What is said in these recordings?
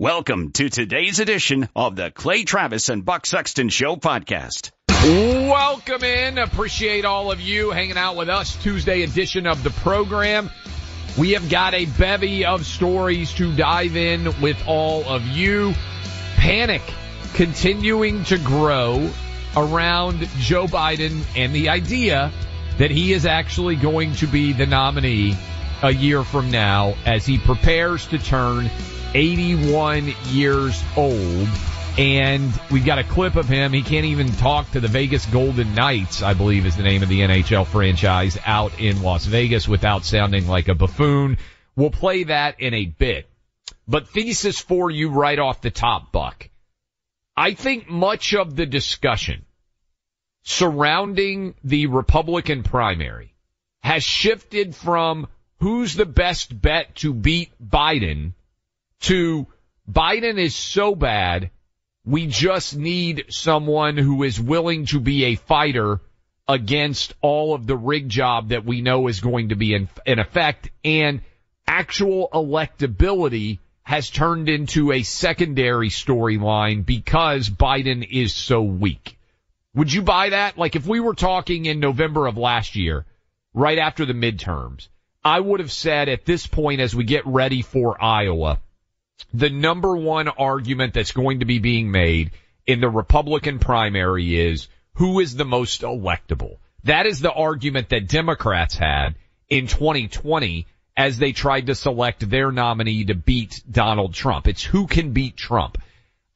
Welcome to today's edition of the Clay Travis and Buck Sexton Show podcast. Welcome in. Appreciate all of you hanging out with us. Tuesday edition of the program. We have got a bevy of stories to dive in with all of you. Panic continuing to grow around Joe Biden and the idea that he is actually going to be the nominee a year from now as he prepares to turn 81 years old. And we've got a clip of him. He can't even talk to the Vegas Golden Knights, I believe is the name of the NHL franchise out in Las Vegas without sounding like a buffoon. We'll play that in a bit. But thesis for you right off the top, Buck. I think much of the discussion surrounding the Republican primary has shifted from who's the best bet to beat Biden to Biden is so bad, we just need someone who is willing to be a fighter against all of the rig job that we know is going to be in, in effect and actual electability has turned into a secondary storyline because Biden is so weak. Would you buy that? Like if we were talking in November of last year, right after the midterms, I would have said at this point as we get ready for Iowa, the number one argument that's going to be being made in the Republican primary is who is the most electable. That is the argument that Democrats had in 2020 as they tried to select their nominee to beat Donald Trump. It's who can beat Trump.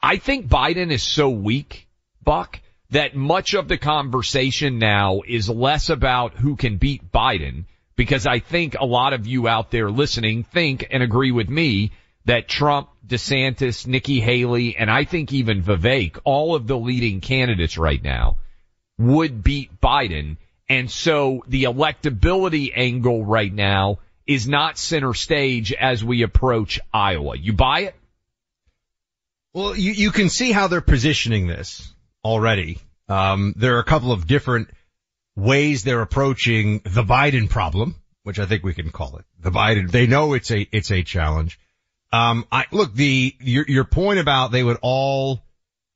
I think Biden is so weak, Buck, that much of the conversation now is less about who can beat Biden because I think a lot of you out there listening think and agree with me that Trump, DeSantis, Nikki Haley, and I think even Vivek, all of the leading candidates right now would beat Biden. And so the electability angle right now is not center stage as we approach Iowa. You buy it? Well, you, you can see how they're positioning this already. Um, there are a couple of different ways they're approaching the Biden problem, which I think we can call it the Biden. They know it's a, it's a challenge. Um, I look the, your, your point about they would all,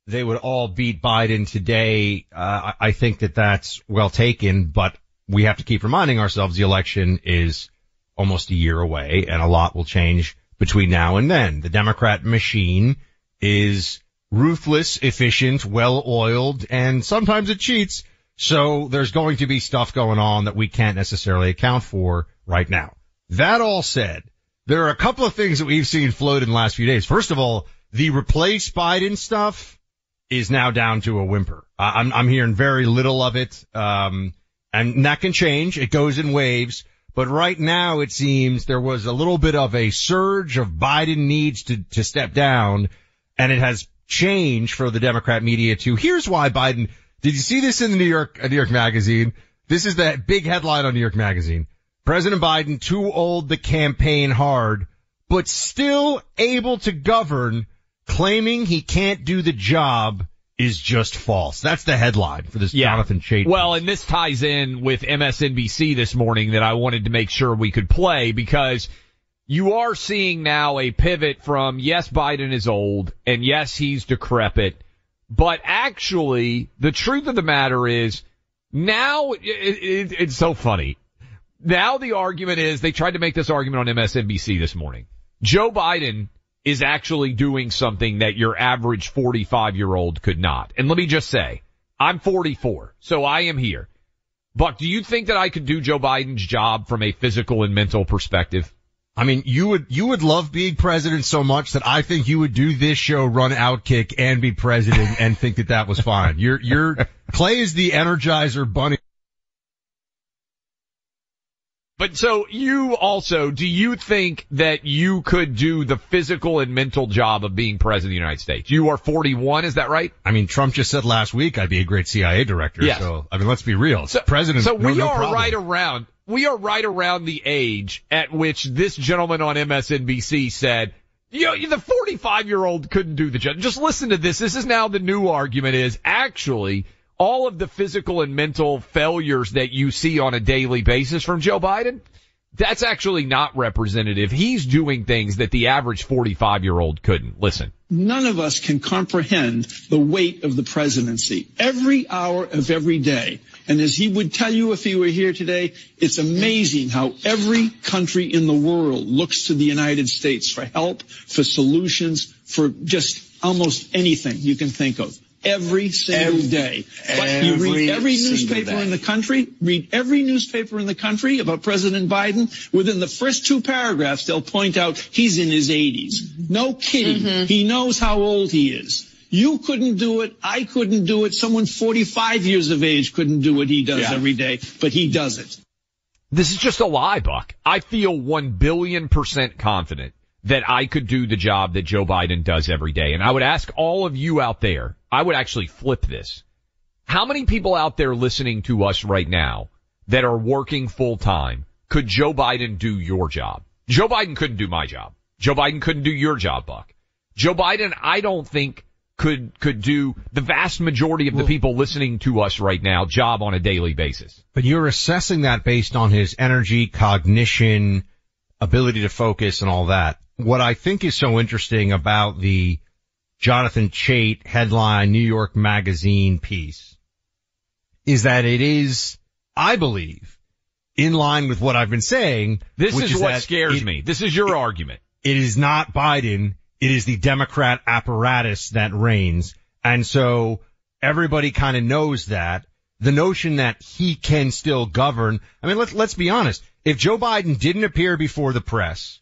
they would all beat Biden today. Uh, I think that that's well taken, but we have to keep reminding ourselves the election is almost a year away and a lot will change between now and then. The Democrat machine is ruthless, efficient, well oiled, and sometimes it cheats. So there's going to be stuff going on that we can't necessarily account for right now. That all said, there are a couple of things that we've seen float in the last few days. First of all, the replace Biden stuff is now down to a whimper. I'm, I'm hearing very little of it. Um, and that can change. It goes in waves. But right now it seems there was a little bit of a surge of Biden needs to, to step down and it has changed for the Democrat media to here's why Biden, did you see this in the New York, uh, New York magazine? This is the big headline on New York magazine. President Biden too old to campaign hard, but still able to govern claiming he can't do the job is just false. That's the headline for this Yeah. Jonathan Chait. Well, and this ties in with MSNBC this morning that I wanted to make sure we could play because you are seeing now a pivot from yes, Biden is old and yes, he's decrepit, but actually the truth of the matter is now it, it, it's so funny. Now the argument is they tried to make this argument on MSNBC this morning. Joe Biden is actually doing something that your average 45 year old could not. And let me just say, I'm 44, so I am here. Buck, do you think that I could do Joe Biden's job from a physical and mental perspective? I mean, you would, you would love being president so much that I think you would do this show, run Outkick and be president and think that that was fine. You're, you're, Clay is the energizer bunny. But so you also, do you think that you could do the physical and mental job of being president of the United States? You are 41, is that right? I mean, Trump just said last week I'd be a great CIA director. Yes. So, I mean, let's be real. So, president. So no- we no are problem. right around, we are right around the age at which this gentleman on MSNBC said, you know, the 45 year old couldn't do the job. Just listen to this. This is now the new argument is actually all of the physical and mental failures that you see on a daily basis from Joe Biden. That's actually not representative. He's doing things that the average 45 year old couldn't. Listen. None of us can comprehend the weight of the presidency every hour of every day. And as he would tell you if he were here today, it's amazing how every country in the world looks to the United States for help, for solutions, for just almost anything you can think of. Every single Every- day. But you every read every newspaper day. in the country, read every newspaper in the country about President Biden. Within the first two paragraphs, they'll point out he's in his 80s. Mm-hmm. No kidding. Mm-hmm. He knows how old he is. You couldn't do it. I couldn't do it. Someone 45 years of age couldn't do what he does Yeah. every day, but he does it. This is just a lie, Buck. I feel one billion percent confident that I could do the job that Joe Biden does every day. And I would ask all of you out there, I would actually flip this. How many people out there listening to us right now that are working full time could Joe Biden do your job? Joe Biden couldn't do my job. Joe Biden couldn't do your job, Buck. Joe Biden, I don't think could, could do the vast majority of the people listening to us right now job on a daily basis. But you're assessing that based on his energy, cognition, ability to focus and all that. What I think is so interesting about the Jonathan Chait headline New York Magazine piece is that it is, I believe, in line with what I've been saying. This which is, what scares it- me. This is your argument. it is not Biden. It is the Democrat apparatus that reigns. And so everybody kind of knows that. The notion that he can still govern. I mean, let's, let's be honest. If Joe Biden didn't appear before the press,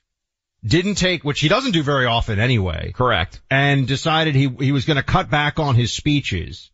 didn't take, which he doesn't do very often anyway, Correct. and decided he, he was going to cut back on his speeches,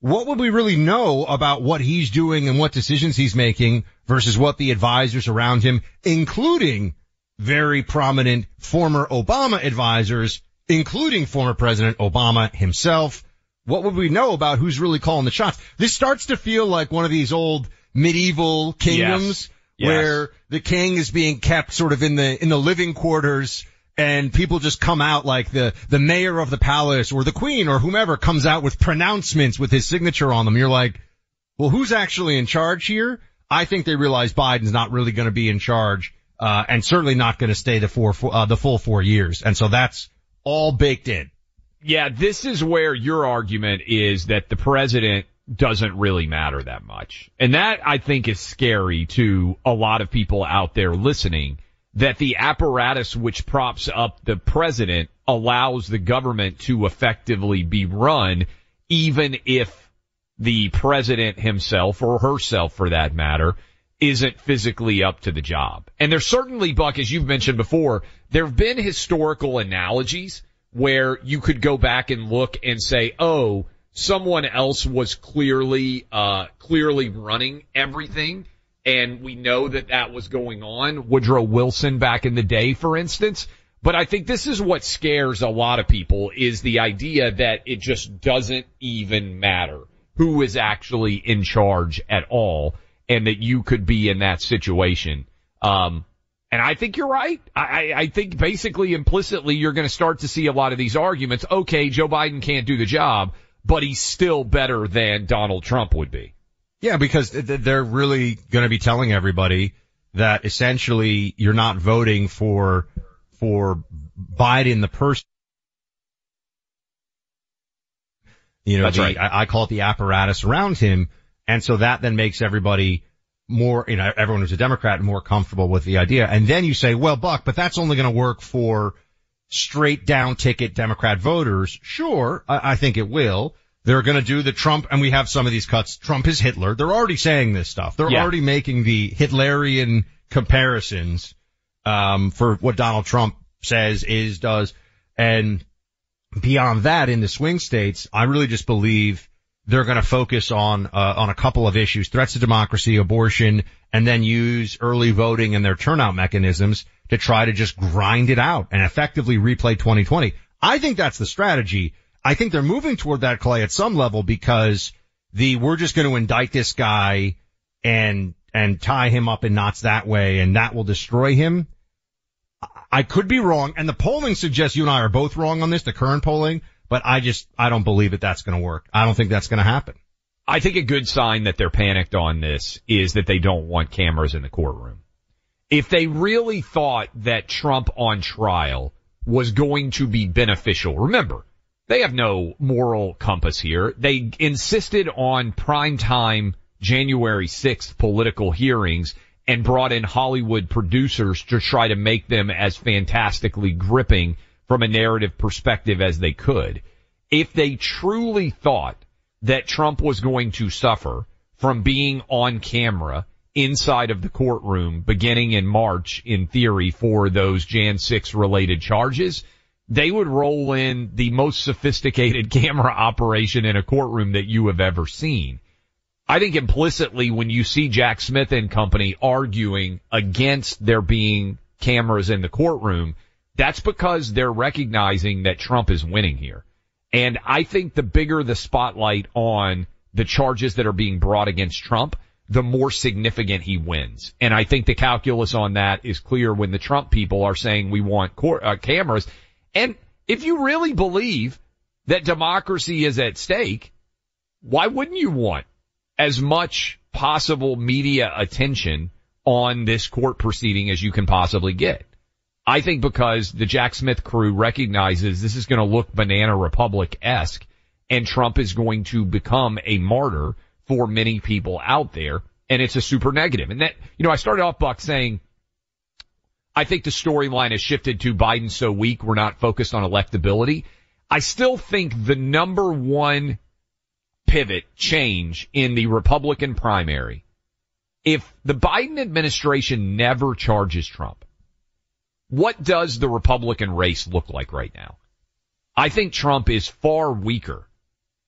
what would we really know about what he's doing and what decisions he's making versus what the advisors around him, including very prominent former Obama advisors, including former President Obama himself, what would we know about who's really calling the shots? This starts to feel like one of these old medieval kingdoms Yes. Where the king is being kept sort of in the, in the living quarters and people just come out like the, the mayor of the palace or the queen or whomever comes out with pronouncements with his signature on them. You're like, well, who's actually in charge here? I think they realize Biden's not really going to be in charge, uh, and certainly not going to stay the four, uh, the full four years. And so that's all baked in. Yeah, this is where your argument is that the president doesn't really matter that much. And that I think is scary to a lot of people out there listening that the apparatus which props up the president allows the government to effectively be run even if the president himself or herself for that matter isn't physically up to the job. And there's certainly, Buck, as you've mentioned before, there have been historical analogies where you could go back and look and say, oh, someone else was clearly, uh, clearly running everything. And we know that that was going on. Woodrow Wilson back in the day, for instance. But I think this is what scares a lot of people is the idea that it just doesn't even matter who is actually in charge at all and that you could be in that situation. Um, And I think you're right. I, I think basically implicitly you're going to start to see a lot of these arguments. Okay, Joe Biden can't do the job, but he's still better than Donald Trump would be. Yeah, because they're really going to be telling everybody that essentially you're not voting for, for Biden the person. You know, the, right. I, I call it the apparatus around him. And so that then makes everybody more, you know, everyone who's a Democrat more comfortable with the idea. And then you say, well, Buck, but that's only going to work for straight down ticket Democrat voters. Sure, I, I think it will. They're going to do the Trump, and we have some of these cuts. Trump is Hitler. They're already saying this stuff. They're Yeah. already making the Hitlerian comparisons, um, for what Donald Trump says is, does. And beyond that, in the swing states, I really just believe they're going to focus on uh, on a couple of issues: threats to democracy, abortion, and then use early voting and their turnout mechanisms to try to just grind it out and effectively replay 2020. I think that's the strategy. I think they're moving toward that, Clay, at some level because the we're just going to indict this guy and and tie him up in knots that way, and that will destroy him. I could be wrong, and the polling suggests you and I are both wrong on this, the current polling, but I just, I don't believe that that's going to work. I don't think that's going to happen. I think a good sign that they're panicked on this is that they don't want cameras in the courtroom. If they really thought that Trump on trial was going to be beneficial, remember, they have no moral compass here. They insisted on primetime January 6th political hearings and brought in Hollywood producers to try to make them as fantastically gripping from a narrative perspective as they could. If they truly thought that Trump was going to suffer from being on camera inside of the courtroom beginning in March in theory for those Jan 6 related charges, they would roll in the most sophisticated camera operation in a courtroom that you have ever seen. I think implicitly when you see Jack Smith and company arguing against there being cameras in the courtroom, that's because they're recognizing that Trump is winning here. And I think the bigger the spotlight on the charges that are being brought against Trump, the more significant he wins. And I think the calculus on that is clear when the Trump people are saying we want uh, cameras. And if you really believe that democracy is at stake, why wouldn't you want as much possible media attention on this court proceeding as you can possibly get? I think because the Jack Smith crew recognizes this is going to look banana republic-esque and Trump is going to become a martyr for many people out there and it's a super negative. And that, you know, I started off Buck saying, I think the storyline has shifted to Biden so weak we're not focused on electability. I still think the number one pivot change in the Republican primary, if the Biden administration never charges Trump, what does the Republican race look like right now? I think Trump is far weaker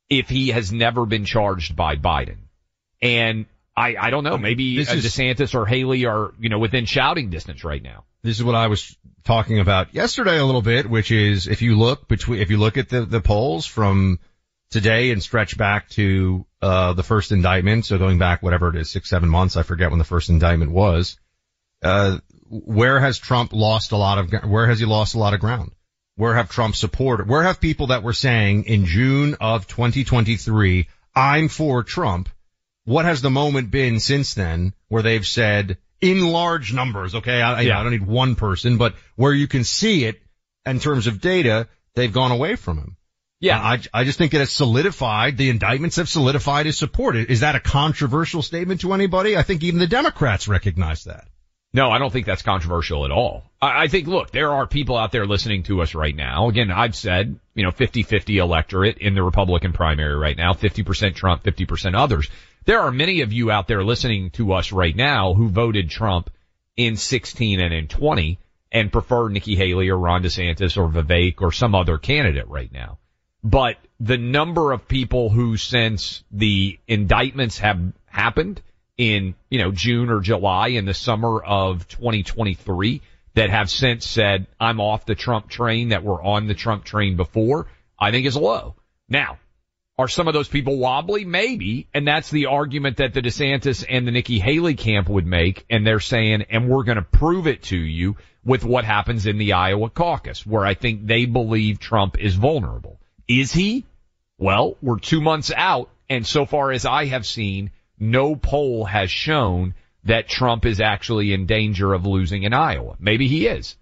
if he has never been charged by Biden. And I, I don't know, maybe This is- DeSantis or Haley are, you know, within shouting distance right now. This is what I was talking about yesterday a little bit, which is if you look between, if you look at the, the polls from today and stretch back to, uh, the first indictment, so going back whatever it is, six, seven months, I forget when the first indictment was, uh, where has Trump lost a lot of, where has he lost a lot of ground? Where have Trump supported, where have people that were saying in June of 2023, I'm for Trump, what has the moment been since then where they've said in large numbers, okay, I, Yeah. I don't need one person, but where you can see it in terms of data, they've gone away from him. Yeah. I, I just think it has solidified, the indictments have solidified his support. Is that a controversial statement to anybody? I think even the Democrats recognize that. No, I don't think that's controversial at all. I, I think, look, there are people out there listening to us right now. Again, I've said, you know, 50-50 electorate in the Republican primary right now, 50% Trump, 50% others. There are many of you out there listening to us right now who voted Trump in 16 and in 20 and prefer Nikki Haley or Ron DeSantis or Vivek or some other candidate right now. But the number of people who since the indictments have happened in, you know, June or July in the summer of 2023 that have since said, I'm off the Trump train that were on the Trump train before, I think is low. Now, Are some of those people wobbly? Maybe. And that's the argument that the DeSantis and the Nikki Haley camp would make. And they're saying, and we're going to prove it to you with what happens in the Iowa caucus, where I think they believe Trump is vulnerable. Is he? Well, we're two months out. And so far as I have seen, no poll has shown that Trump is actually in danger of losing in Iowa. Maybe he is.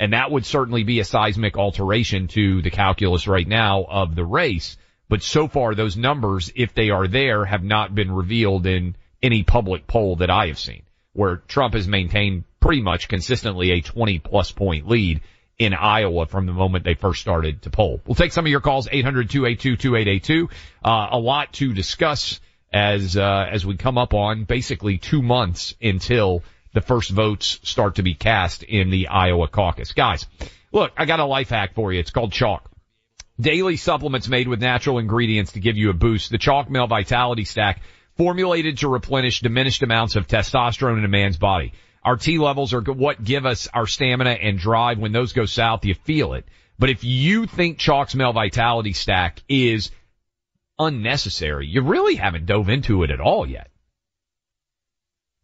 And that would certainly be a seismic alteration to the calculus right now of the race. But so far, those numbers, if they are there, have not been revealed in any public poll that I have seen, where Trump has maintained pretty much consistently a 20 plus point lead in Iowa from the moment they first started to poll. We'll take some of your calls, 800-282-2882. Uh, a lot to discuss as, uh, as we come up on basically two months until the first votes start to be cast in the Iowa caucus. Guys, look, I got a life hack for you. It's called Choq. Daily supplements made with natural ingredients to give you a boost. The Choq male vitality stack formulated to replenish diminished amounts of testosterone in a man's body. Our T levels are what give us our stamina and drive. When those go south, you feel it. But if you think Choq's Male Vitality Stack is unnecessary, you really haven't dove into it at all yet.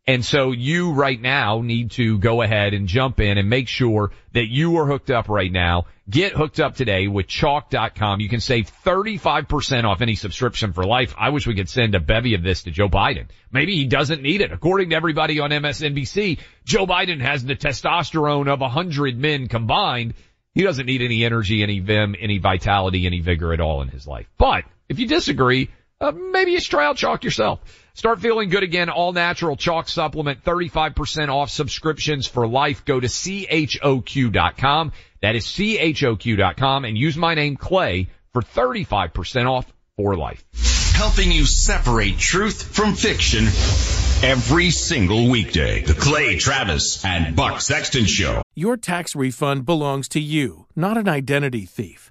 And so you right now need to go ahead and jump in and make sure that you are hooked up right now. Get hooked up today with choq.com. You can save 35% off any subscription for life. I wish we could send a bevy of this to Joe Biden. Maybe he doesn't need it. According to everybody on MSNBC, Joe Biden has the testosterone of a hundred men combined. He doesn't need any energy, any vim, any vitality, any vigor at all in his life. But if you disagree, uh, maybe you should try out Choq yourself. Start feeling good again. All natural Choq supplement, 35% off subscriptions for life. Go to choq.com. That is choq.com and use my name Clay for 35% off for life. Helping you separate truth from fiction every single weekday. The Clay Travis and Buck Sexton Show. Your tax refund belongs to you, not an identity thief.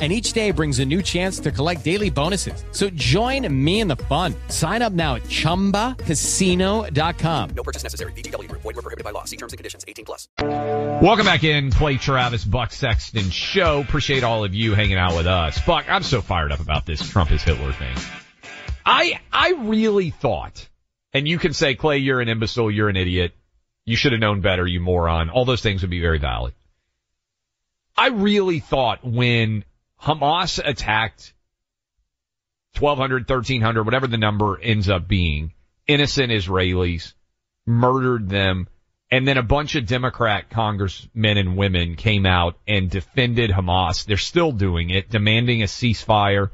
And each day brings a new chance to collect daily bonuses. So join me in the fun. Sign up now at ChumbaCasino.com. No purchase necessary. VGW. Void were prohibited by law. See terms and conditions. 18 plus. Welcome back in, Clay Travis, Buck Sexton show. Appreciate all of you hanging out with us. Buck, I'm so fired up about this Trump is Hitler thing. I, I really thought, and you can say, Clay, you're an imbecile, you're an idiot, you should have known better, you moron. All those things would be very valid. I really thought when Hamas attacked 1200, 1300, whatever the number ends up being, innocent Israelis, murdered them, and then a bunch of Democrat congressmen and women came out and defended Hamas. They're still doing it, demanding a ceasefire.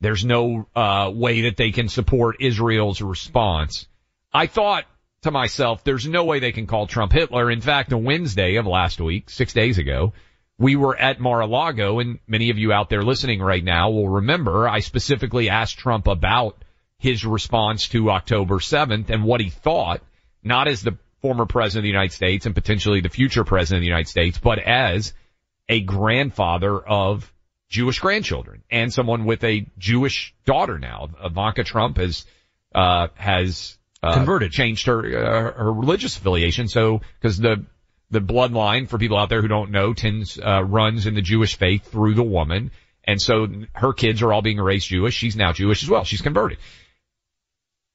There's no uh, way that they can support Israel's response. I thought to myself, there's no way they can call Trump Hitler. In fact, on Wednesday of last week, six days ago, we were at Mar-a-Lago and many of you out there listening right now will remember I specifically asked Trump about his response to October 7th and what he thought, not as the former president of the United States and potentially the future president of the United States, but as a grandfather of Jewish grandchildren and someone with a Jewish daughter now. Ivanka Trump has, uh, has, uh, Converted. changed her, uh, her religious affiliation. So, cause the, the bloodline for people out there who don't know tends, uh, runs in the Jewish faith through the woman. And so her kids are all being raised Jewish. She's now Jewish as well. She's converted.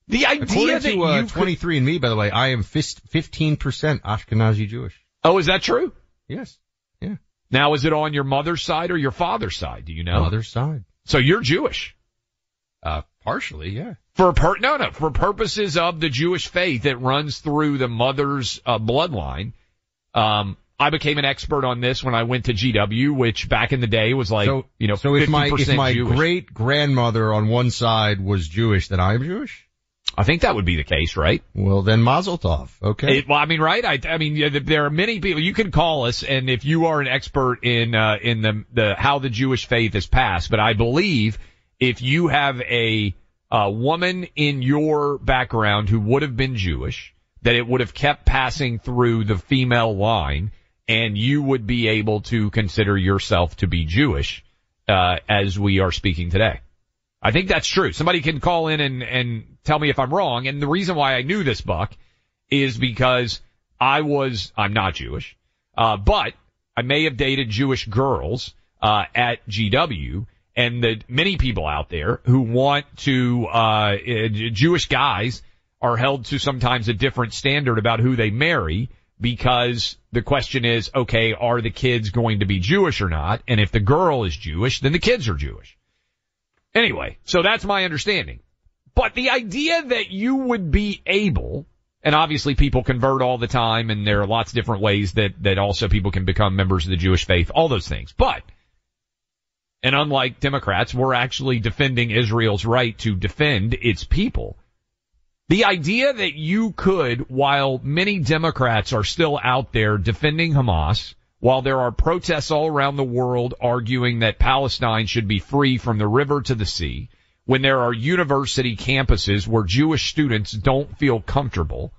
The idea According that to uh, you could- 23andMe, by the way, I am 15% Ashkenazi Jewish. Oh, is that true? Yes. Yeah. Now, is it on your mother's side or your father's side? Do you know? Mother's side. So you're Jewish. Uh, partially, yeah. For per, no, no, for purposes of the Jewish faith that runs through the mother's uh, bloodline, um, I became an expert on this when I went to GW, which back in the day was like, so, you know, so if my, 50% if my Jewish. great grandmother on one side was Jewish, then I'm Jewish? I think that would be the case, right? Well, then Mazel Tov. Okay. It, well, I mean, right? I, I mean, there are many people. You can call us, and if you are an expert in uh, in the the how the Jewish faith is passed, but I believe if you have a a woman in your background who would have been Jewish, that it would have kept passing through the female line, and you would be able to consider yourself to be Jewish, uh, as we are speaking today. I think that's true. Somebody can call in and, and tell me if I'm wrong. And the reason why I knew this, Buck, is because I was, I'm not Jewish, uh, but I may have dated Jewish girls, uh, at GW and the many people out there who want to, uh, uh, Jewish guys are held to sometimes a different standard about who they marry because the question is, okay, are the kids going to be Jewish or not? And if the girl is Jewish, then the kids are Jewish. Anyway, so that's my understanding. But the idea that you would be able, and obviously people convert all the time and there are lots of different ways that, that also people can become members of the Jewish faith, all those things. But, and unlike Democrats, we're actually defending Israel's right to defend its people. The idea that you could, while many Democrats are still out there defending Hamas, while there are protests all around the world arguing that Palestine should be free from the river to the sea, when there are university campuses where Jewish students don't feel comfortable,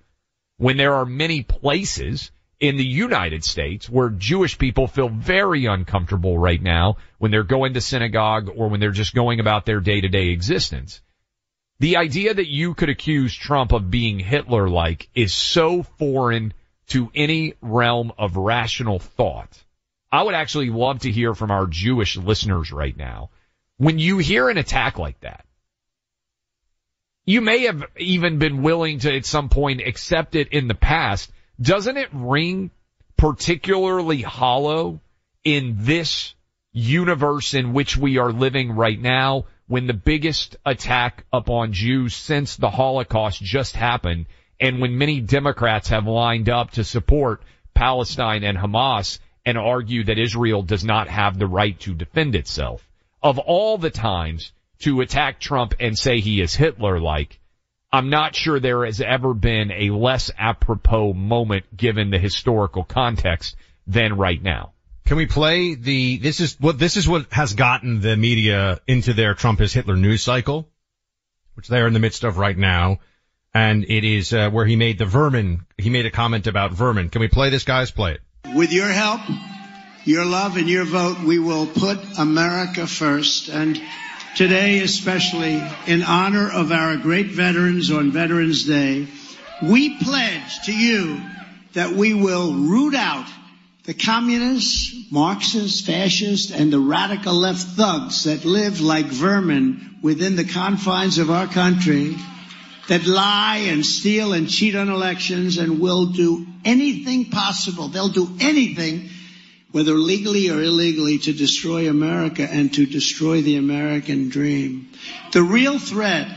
when there are many places in the United States where Jewish people feel very uncomfortable right now when they're going to synagogue or when they're just going about their day to day existence. The idea that you could accuse Trump of being Hitler-like is so foreign to any realm of rational thought. I would actually love to hear from our Jewish listeners right now. When you hear an attack like that, you may have even been willing to at some point accept it in the past. Doesn't it ring particularly hollow in this universe in which we are living right now when the biggest attack upon Jews since the Holocaust just happened and when many Democrats have lined up to support Palestine and Hamas and argue that Israel does not have the right to defend itself. Of all the times to attack Trump and say he is Hitler-like, I'm not sure there has ever been a less apropos moment given the historical context than right now. Can we play the, this is what, this is what has gotten the media into their Trump is Hitler news cycle, which they're in the midst of right now. And it is, uh, where he made the vermin, he made a comment about vermin. Can we play this guys? Play it. With your help, your love and your vote, we will put America first. And today, especially in honor of our great veterans on Veterans Day, we pledge to you that we will root out the communists, Marxists, fascists, and the radical left thugs that live like vermin within the confines of our country that lie and steal and cheat on elections and will do anything possible. They'll do anything, whether legally or illegally, to destroy America and to destroy the American dream. The real threat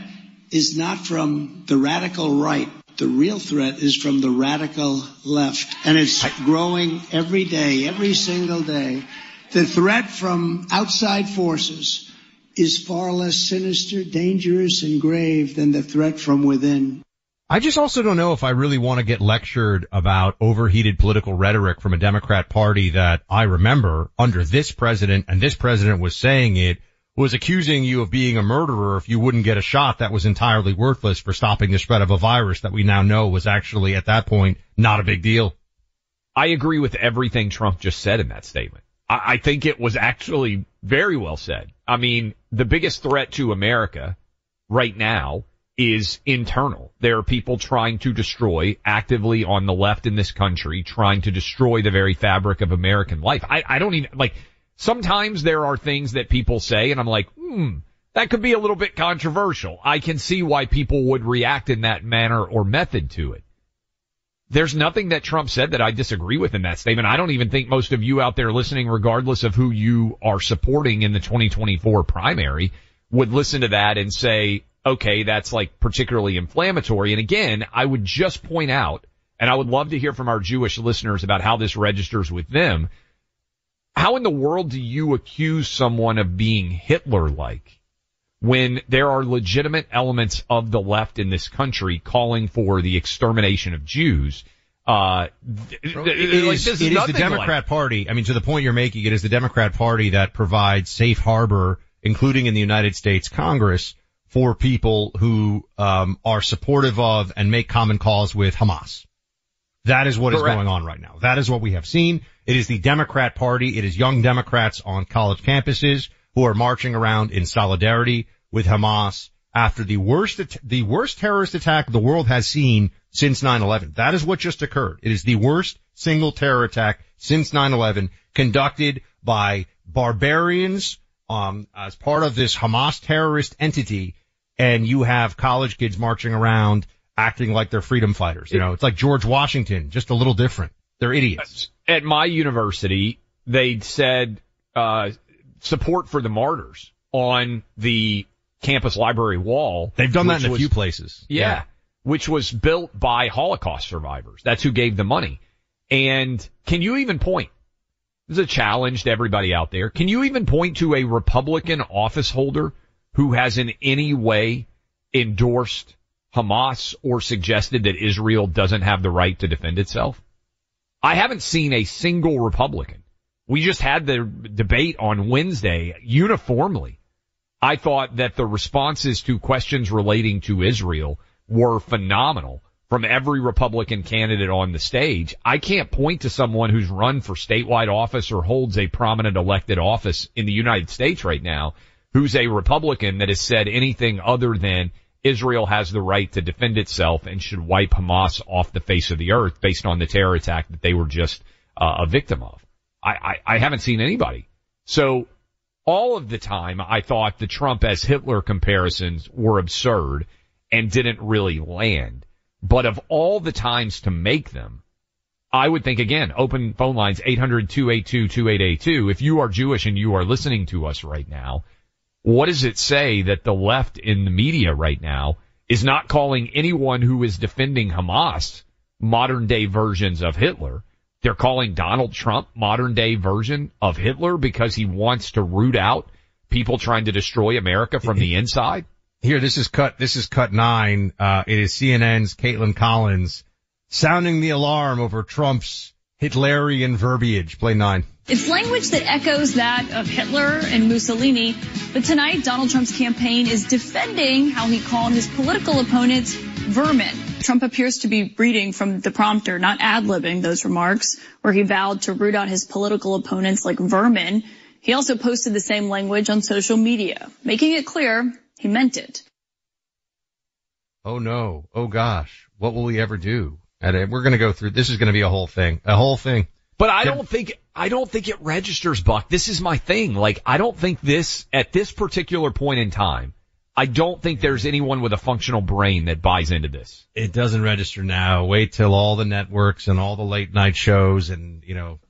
is not from the radical right. The real threat is from the radical left. And it's growing every day, every single day. The threat from outside forces is far less sinister, dangerous, and grave than the threat from within. I just also don't know if I really want to get lectured about overheated political rhetoric from a Democrat party that I remember under this president and this president was saying it was accusing you of being a murderer if you wouldn't get a shot that was entirely worthless for stopping the spread of a virus that we now know was actually at that point not a big deal. I agree with everything Trump just said in that statement. I, I think it was actually very well said. I mean, the biggest threat to America right now is internal. There are people trying to destroy actively on the left in this country, trying to destroy the very fabric of American life. I, I don't even like sometimes there are things that people say and I'm like, hmm, that could be a little bit controversial. I can see why people would react in that manner or method to it. There's nothing that Trump said that I disagree with in that statement. I don't even think most of you out there listening, regardless of who you are supporting in the 2024 primary, would listen to that and say, okay, that's like particularly inflammatory. And again, I would just point out, and I would love to hear from our Jewish listeners about how this registers with them how in the world do you accuse someone of being Hitler-like when there are legitimate elements of the left in this country calling for the extermination of Jews? Uh, it is, like, it is the Democrat like Party. I mean, to the point you're making, it is the Democrat Party that provides safe harbor, including in the United States Congress, for people who um, are supportive of and make common cause with Hamas. That is what Correct. is going on right now. That is what we have seen. It is the Democrat Party. It is young Democrats on college campuses who are marching around in solidarity with Hamas after the worst, the worst terrorist attack the world has seen since 9-11. That is what just occurred. It is the worst single terror attack since 9-11 conducted by barbarians, um, as part of this Hamas terrorist entity. And you have college kids marching around acting like they're freedom fighters. You know, it's like George Washington, just a little different. They're idiots. At my university, they said, uh, support for the martyrs on the campus library wall. They've done that in a was- few places. Yeah, Which was built by Holocaust survivors. That's who gave the money. And can you even point? This is a challenge to everybody out there. Can you even point to a Republican office holder who has in any way endorsed Hamas or suggested that Israel doesn't have the right to defend itself? I haven't seen a single Republican. We just had the debate on Wednesday uniformly. I thought that the responses to questions relating to Israel were phenomenal from every Republican candidate on the stage. I can't point to someone who's run for statewide office or holds a prominent elected office in the United States right now who's a Republican that has said anything other than Israel has the right to defend itself and should wipe Hamas off the face of the earth based on the terror attack that they were just uh, a victim of. I, I, I haven't seen anybody. So all of the time I thought the Trump as Hitler comparisons were absurd and didn't really land. But of all the times to make them, I would think again, open phone lines 800-282-2882. If you are Jewish and you are listening to us right now, what does it say that the left in the media right now is not calling anyone who is defending Hamas modern day versions of Hitler? They're calling Donald Trump modern day version of Hitler because he wants to root out people trying to destroy America from the inside. Here, this is cut, this is cut nine. Uh, it is CNN's Kaitlan Collins sounding the alarm over Trump's Hitlerian verbiage. Play nine. It's language that echoes that of Hitler and Mussolini, but tonight Donald Trump's campaign is defending how he called his political opponents vermin. Trump appears to be reading from the prompter, not ad-libbing those remarks, where he vowed to root out his political opponents like vermin. He also posted the same language on social media, making it clear he meant it. Oh no. Oh gosh. What will we ever do? And we're going to go through, this is going to be a whole thing, a whole thing. But I don't think, I don't think it registers, Buck. This is my thing. Like, I don't think this, at this particular point in time, I don't think there's anyone with a functional brain that buys into this. It doesn't register now. Wait till all the networks and all the late night shows and, you know,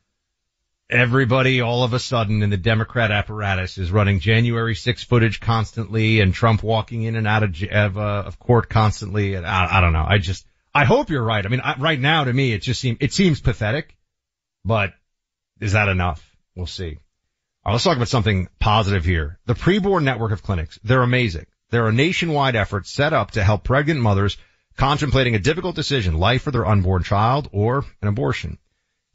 everybody all of a sudden in the Democrat apparatus is running January 6 footage constantly and Trump walking in and out of, of, uh, of court constantly. And I, I don't know. I just, I hope you're right. I mean, I, right now to me, it just seems, it seems pathetic, but is that enough? We'll see. Let's talk about something positive here. The preborn network of clinics, they're amazing. They're a nationwide effort set up to help pregnant mothers contemplating a difficult decision, life for their unborn child or an abortion.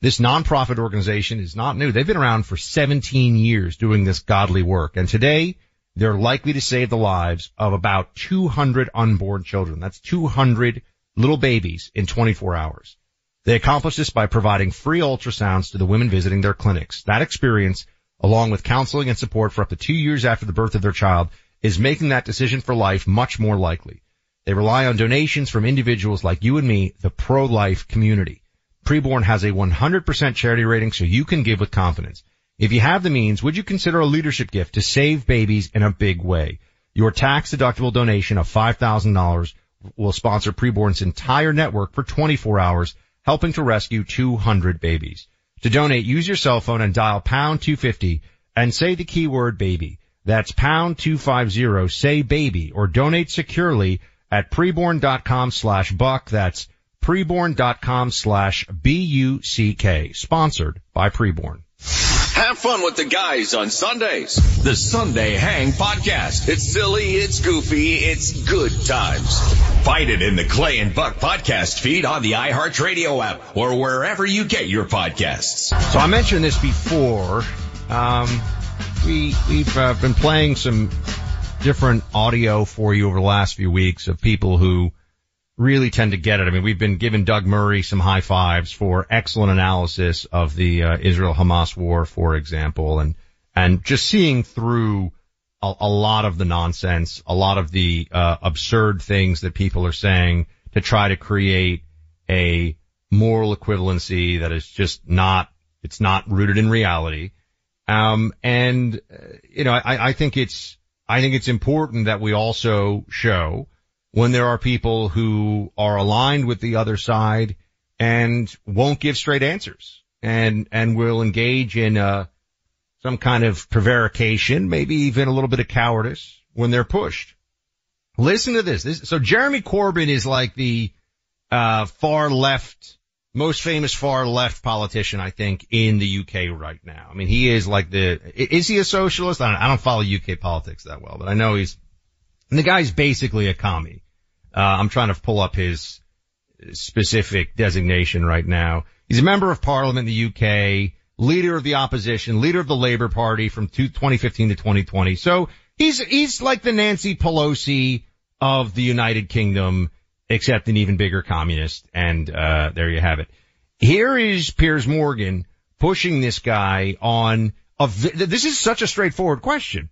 This nonprofit organization is not new. They've been around for 17 years doing this godly work. And today they're likely to save the lives of about 200 unborn children. That's 200 little babies in 24 hours. They accomplish this by providing free ultrasounds to the women visiting their clinics. That experience, along with counseling and support for up to two years after the birth of their child, is making that decision for life much more likely. They rely on donations from individuals like you and me, the pro-life community. Preborn has a 100% charity rating so you can give with confidence. If you have the means, would you consider a leadership gift to save babies in a big way? Your tax deductible donation of $5,000 will sponsor Preborn's entire network for 24 hours, helping to rescue 200 babies. To donate, use your cell phone and dial pound 250 and say the keyword baby. That's pound 250, say baby, or donate securely at preborn.com slash buck. That's preborn.com slash B-U-C-K. Sponsored by Preborn. Have fun with the guys on Sundays. The Sunday Hang Podcast. It's silly, it's goofy, it's good times. Find it in the Clay and Buck podcast feed on the iHeartRadio app or wherever you get your podcasts. So I mentioned this before. Um, we, we've uh, been playing some different audio for you over the last few weeks of people who really tend to get it. I mean, we've been giving Doug Murray some high fives for excellent analysis of the uh, Israel-Hamas war, for example, and and just seeing through a, a lot of the nonsense, a lot of the uh, absurd things that people are saying to try to create a moral equivalency that is just not, it's not rooted in reality. Um, and uh, you know, I, I think it's, I think it's important that we also show when there are people who are aligned with the other side and won't give straight answers and, and will engage in, uh, some kind of prevarication, maybe even a little bit of cowardice when they're pushed. Listen to this. this so Jeremy Corbyn is like the, uh, far left, most famous far left politician, I think, in the UK right now. I mean, he is like the, is he a socialist? I don't, I don't follow UK politics that well, but I know he's, the guy's basically a commie. Uh, I'm trying to pull up his specific designation right now. He's a member of parliament in the UK, leader of the opposition, leader of the Labour Party from 2015 to 2020. So he's, he's like the Nancy Pelosi of the United Kingdom, except an even bigger communist. And, uh, there you have it. Here is Piers Morgan pushing this guy on a, this is such a straightforward question.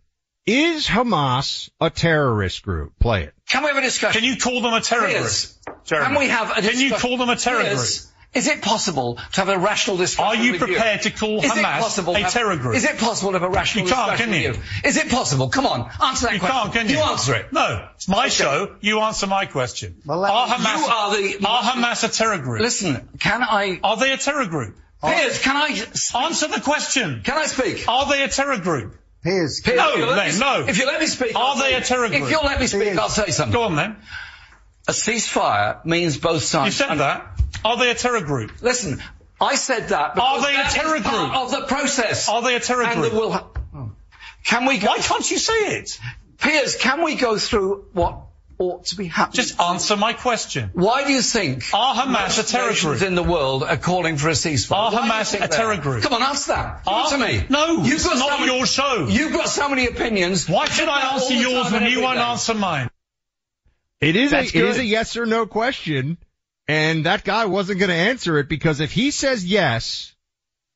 Is Hamas a terrorist group? Play it. Can we have a discussion? Can you call them a terrorist group? Can we have a discussion? Can you call them a terrorist group? Is it possible to have a rational discussion Are you with prepared to call Is Hamas possible a to have- terror group? Is it possible to have a rational You can't, discussion can you? with you? Is it possible? Come on, answer that You question. can't, can you? You answer it. No, it's my show. You answer my question. are Hamas, You are the- are Hamas a terror group? Listen, can I? Are they a terror group? Piers, can I? Answer the question. Can I speak? Are they a terror group? Piers, No, if you'll let me- no. If you let me speak, Are I'll they say- a terror group? If you'll let me speak, I'll say something. Go on then. A ceasefire means both sides. You said that. Are they a terror group? Listen, I said that. Are because they a that is terror part group? Of the process. Are they a terror and group? that will ha- Can we? Go, Why can't you say it? Piers, can we go through what ought to be happening? Just answer my question. Why do you think Are Hamas most a terror group? in the world are calling for a ceasefire? Are Why Hamas a they terror group? Come on, answer that. Give Are- it to me. No, You've it's got not so many- your show. You've got so many opinions. Why should I answer yours when you won't answer mine? It is a, That's it is a yes or no question. And that guy wasn't going to answer it because if he says yes,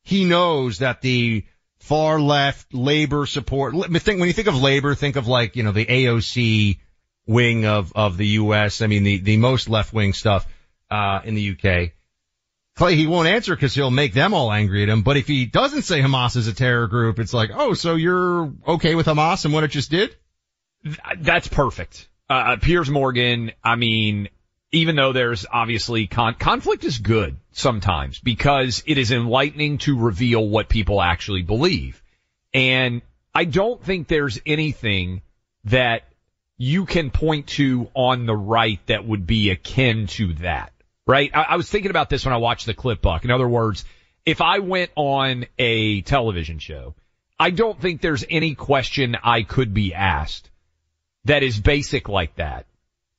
he knows that the far left labor support, think, when you think of labor, think of like, you know, the AOC wing of, of the U.S. I mean, the, the most left wing stuff, uh, in the U.K. Clay, he won't answer because he'll make them all angry at him. But if he doesn't say Hamas is a terror group, it's like, oh, so you're okay with Hamas and what it just did? That's perfect. Uh, Piers Morgan, I mean, even though there's obviously con- conflict is good sometimes because it is enlightening to reveal what people actually believe. And I don't think there's anything that you can point to on the right that would be akin to that, right? I, I was thinking about this when I watched the clip buck. In other words, if I went on a television show, I don't think there's any question I could be asked that is basic like that,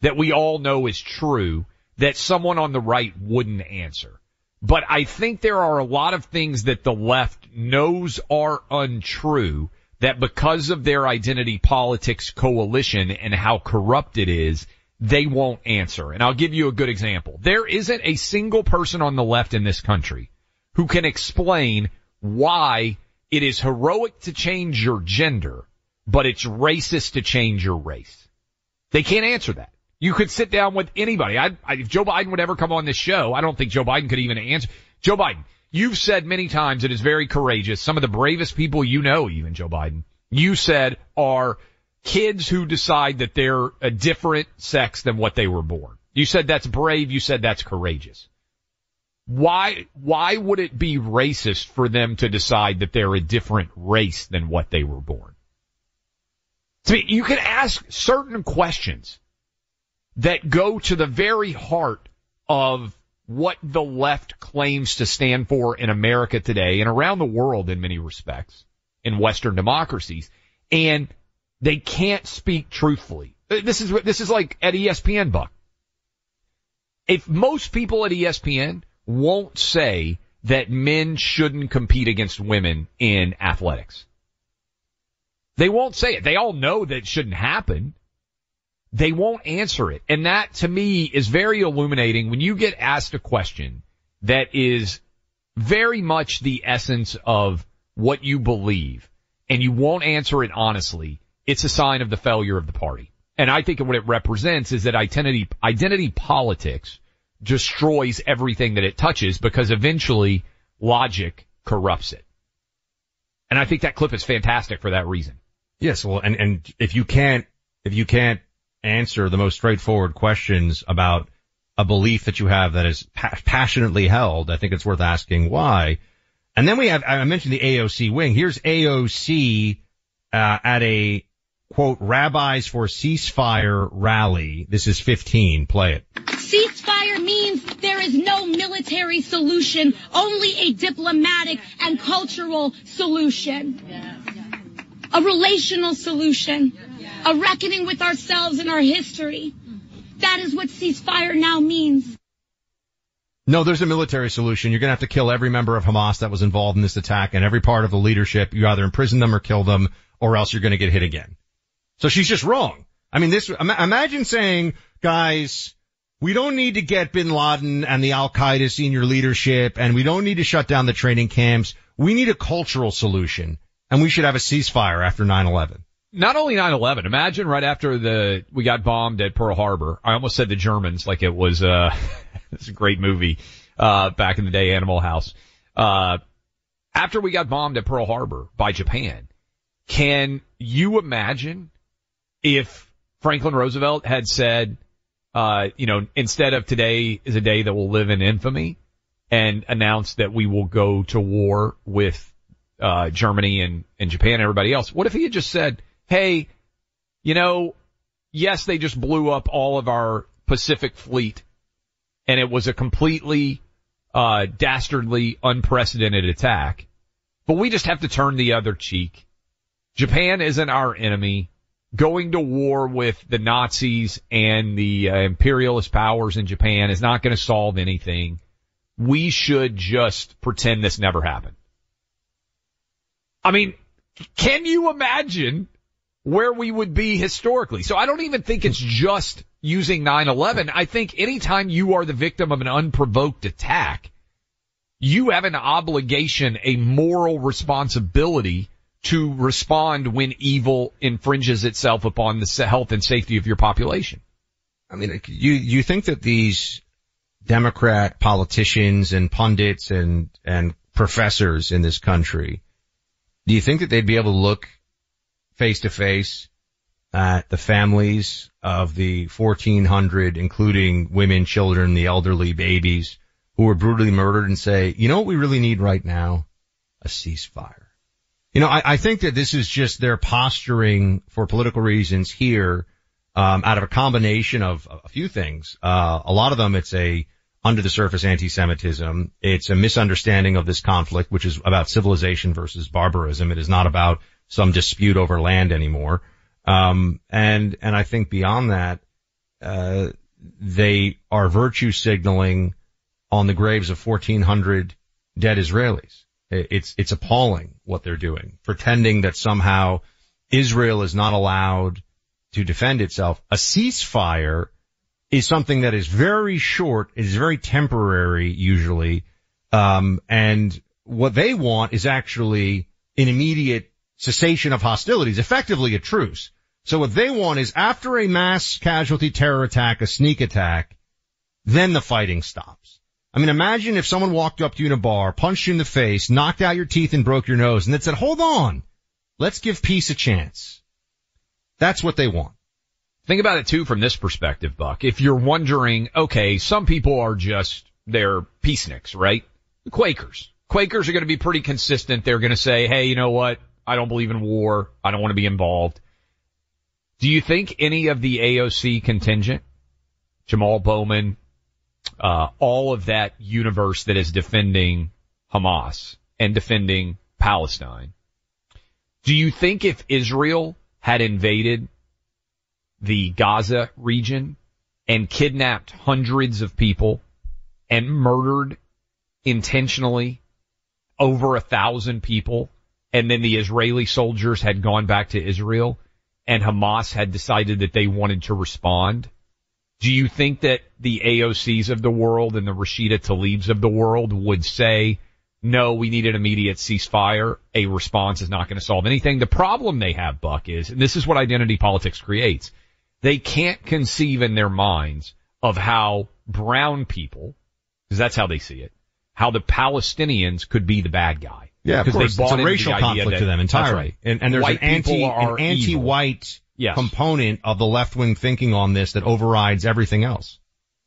that we all know is true, that someone on the right wouldn't answer. But I think there are a lot of things that the left knows are untrue that because of their identity politics coalition and how corrupt it is, they won't answer. And I'll give you a good example. There isn't a single person on the left in this country who can explain why it is heroic to change your gender, but it's racist to change your race. They can't answer that. You could sit down with anybody. I, I, if Joe Biden would ever come on this show, I don't think Joe Biden could even answer. Joe Biden, you've said many times it is very courageous. Some of the bravest people you know, even Joe Biden, you said are kids who decide that they're a different sex than what they were born. You said that's brave. You said that's courageous. Why, why would it be racist for them to decide that they're a different race than what they were born? See, you can ask certain questions that go to the very heart of what the left claims to stand for in America today and around the world in many respects in Western democracies. And they can't speak truthfully. Uh, this is, this is like at ESPN, Buck. If most people at ESPN won't say that men shouldn't compete against women in athletics. They won't say it. They all know that it shouldn't happen they won't answer it. And that to me is very illuminating when you get asked a question that is very much the essence of what you believe and you won't answer it honestly. It's a sign of the failure of the party. And I think what it represents is that identity, identity politics destroys everything that it touches because eventually logic corrupts it. And I think that clip is fantastic for that reason. Yes, well, and, and if you can't, if you can't answer the most straightforward questions about a belief that you have that is pa- passionately held, I think it's worth asking why. And then we have, I mentioned the AOC wing. Here's AOC, uh, at a quote, rabbis for ceasefire rally. This is 15. Play it. Ceasefire means there is no military solution, only a diplomatic and cultural solution. A relational solution a reckoning with ourselves and our history. That is what ceasefire now means. No, there's a military solution. You're going to have to kill every member of Hamas that was involved in this attack and every part of the leadership. You either imprison them or kill them or else you're going to get hit again. So she's just wrong. I mean, this, imagine saying, guys, we don't need to get bin Laden and the Al Qaeda senior leadership and we don't need to shut down the training camps. We need a cultural solution and we should have a ceasefire after 9-11 not only 9/11. Imagine right after the we got bombed at Pearl Harbor. I almost said the Germans like it was uh it's a great movie uh back in the day Animal House. Uh after we got bombed at Pearl Harbor by Japan, can you imagine if Franklin Roosevelt had said uh you know instead of today is a day that will live in infamy and announced that we will go to war with uh Germany and and Japan and everybody else. What if he had just said hey, you know, yes, they just blew up all of our Pacific fleet and it was a completely, uh, dastardly, unprecedented attack, but we just have to turn the other cheek. Japan isn't our enemy. Going to war with the Nazis and the uh, imperialist powers in Japan is not going to solve anything. We should just pretend this never happened. I mean, can you imagine where we would be historically. So I don't even think it's just using 9-11. I think anytime you are the victim of an unprovoked attack, you have an obligation, a moral responsibility to respond when evil infringes itself upon the health and safety of your population. I mean, you, you think that these Democrat politicians and pundits and, and professors in this country, do you think that they'd be able to look face to face at the families of the 1400, including women, children, the elderly, babies who were brutally murdered and say, you know what we really need right now? A ceasefire. You know, I, I think that this is just their posturing for political reasons here, um, out of a combination of a few things. Uh, a lot of them, it's a under the surface anti-Semitism. It's a misunderstanding of this conflict, which is about civilization versus barbarism. It is not about some dispute over land anymore. Um, and, and I think beyond that, uh, they are virtue signaling on the graves of 1400 dead Israelis. It's, it's appalling what they're doing, pretending that somehow Israel is not allowed to defend itself. A ceasefire is something that is very short, it is very temporary usually, um, and what they want is actually an immediate cessation of hostilities, effectively a truce. So what they want is after a mass casualty terror attack, a sneak attack, then the fighting stops. I mean, imagine if someone walked up to you in a bar, punched you in the face, knocked out your teeth and broke your nose, and then said, hold on, let's give peace a chance. That's what they want. Think about it too from this perspective, Buck. If you're wondering, okay, some people are just, they're peaceniks, right? Quakers. Quakers are going to be pretty consistent. They're going to say, hey, you know what? I don't believe in war. I don't want to be involved. Do you think any of the AOC contingent, Jamal Bowman, uh, all of that universe that is defending Hamas and defending Palestine, do you think if Israel had invaded the Gaza region and kidnapped hundreds of people and murdered intentionally over a thousand people and then the Israeli soldiers had gone back to Israel and Hamas had decided that they wanted to respond, do you think that the AOCs of the world and the Rashida Tlaibs of the world would say, no, we need an immediate ceasefire. A response is not going to solve anything. The problem they have, Buck, is, and this is what identity politics creates, they can't conceive in their minds of how brown people, because that's how they see it, how the Palestinians could be the bad guy. Yeah, because they bought it's a racial conflict that, to them entirely. Right. And, and there's White an anti an anti-white yes. component of the left-wing thinking on this that overrides everything else.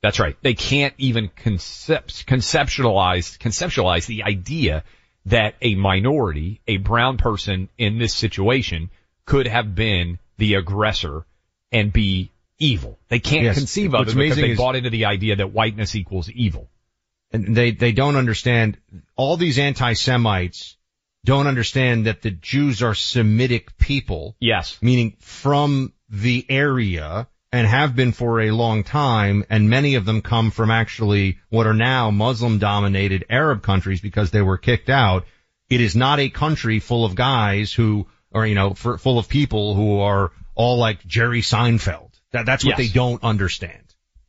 That's right. They can't even concept, conceptualize, conceptualize the idea that a minority, a brown person in this situation could have been the aggressor and be evil. They can't yes. conceive of it because they bought into the idea that whiteness equals evil. And they, they don't understand, all these anti-Semites don't understand that the Jews are Semitic people. Yes. Meaning from the area and have been for a long time, and many of them come from actually what are now Muslim dominated Arab countries because they were kicked out. It is not a country full of guys who are, you know, for, full of people who are all like Jerry Seinfeld. That, that's what Yes. they don't understand.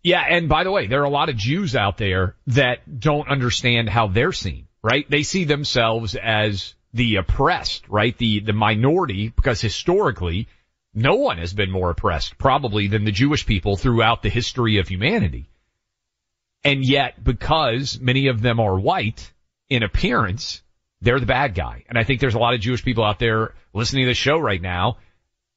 Yeah, and by the way, there are a lot of Jews out there that don't understand how they're seen, right? They see themselves as the oppressed, right? The, the minority, because historically, no one has been more oppressed probably than the Jewish people throughout the history of humanity. And yet, because many of them are white in appearance, they're the bad guy. And I think there's a lot of Jewish people out there listening to the show right now,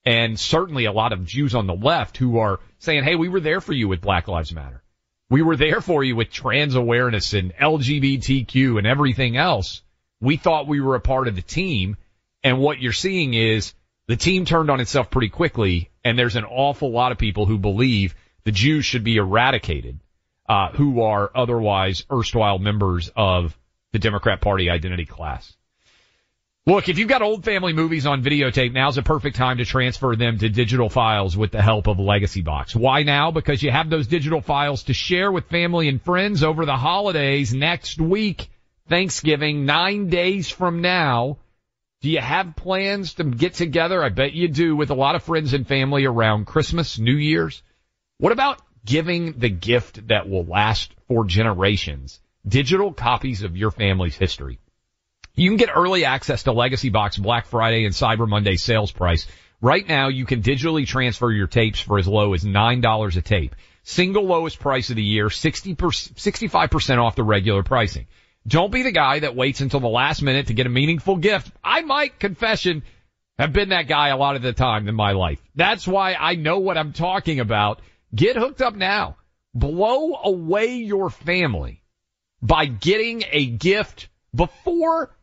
and certainly a lot of Jews on the left who are saying, hey, we were there for you with Black Lives Matter. We were there for you with trans awareness and LGBTQ and everything else. We thought we were a part of the team. And what you're seeing is the team turned on itself pretty quickly. And there's an awful lot of people who believe the Jews should be eradicated, uh, who are otherwise erstwhile members of the Democrat Party identity class. Look, if you've got old family movies on videotape, now's a perfect time to transfer them to digital files with the help of Legacy Box. Why now? Because you have those digital files to share with family and friends over the holidays next week, Thanksgiving, nine days from now. Do you have plans to get together? I bet you do with a lot of friends and family around Christmas, New Year's. What about giving the gift that will last for generations? Digital copies of your family's history. You can get early access to Legacy Box Black Friday and Cyber Monday sales price. Right now, you can digitally transfer your tapes for as low as $9 a tape. Single lowest price of the year, 60 65% off the regular pricing. Don't be the guy that waits until the last minute to get a meaningful gift. I might, confession, have been that guy a lot of the time in my life. That's why I know what I'm talking about. Get hooked up now. Blow away your family by getting a gift before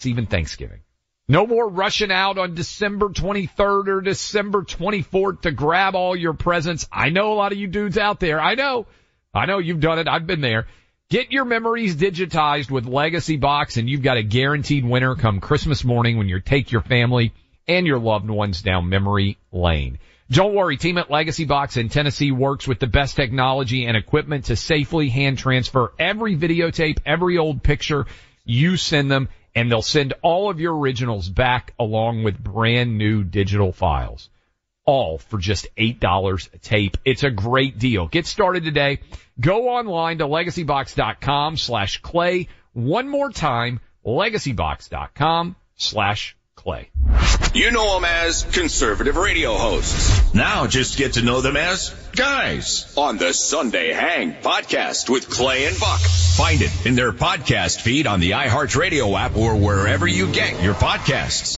it's even Thanksgiving. No more rushing out on December 23rd or December 24th to grab all your presents. I know a lot of you dudes out there. I know. I know you've done it. I've been there. Get your memories digitized with Legacy Box and you've got a guaranteed winner come Christmas morning when you take your family and your loved ones down memory lane. Don't worry, team at Legacy Box in Tennessee works with the best technology and equipment to safely hand transfer every videotape, every old picture you send them, and they'll send all of your originals back along with brand new digital files. All for just $8 a tape. It's a great deal. Get started today. Go online to legacybox.com slash clay. One more time, legacybox.com slash clay. You know them as conservative radio hosts. Now just get to know them as guys on the Sunday Hang podcast with Clay and Buck. Find it in their podcast feed on the iHeartRadio app or wherever you get your podcasts.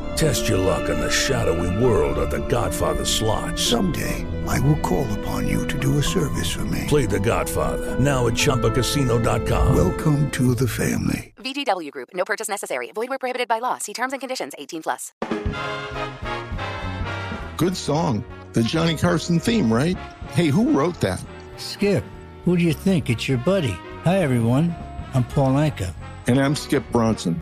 Test your luck in the shadowy world of The Godfather slot. Someday, I will call upon you to do a service for me. Play The Godfather now at ChumbaCasino.com. Welcome to the family. VGW Group. No purchase necessary. Void where prohibited by law. See terms and conditions. 18 plus. Good song. The Johnny Carson theme, right? Hey, who wrote that? Skip, who do you think? It's your buddy. Hi, everyone. I'm Paul Anka. And I'm Skip Bronson.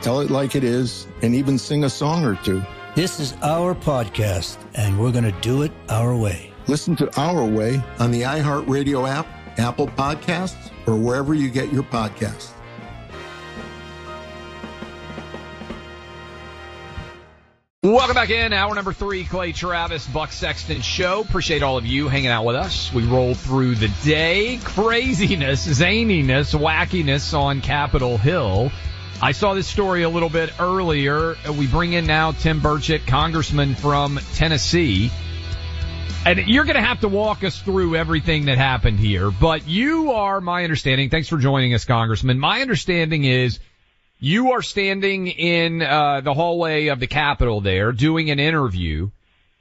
tell it like it is, and even sing a song or two. This is our podcast, and we're going to do it our way. Listen to Our Way on the iHeartRadio app, Apple Podcasts, or wherever you get your podcasts. Welcome back in. Hour number three, Clay Travis, Buck Sexton Show. Appreciate all of you hanging out with us. We roll through the day. Craziness, zaniness, wackiness on Capitol Hill. I saw this story a little bit earlier. We bring in now Tim Burchett, congressman from Tennessee. And you're going to have to walk us through everything that happened here. But you are, my understanding, thanks for joining us, Congressman. My understanding is you are standing in uh, the hallway of the Capitol there doing an interview,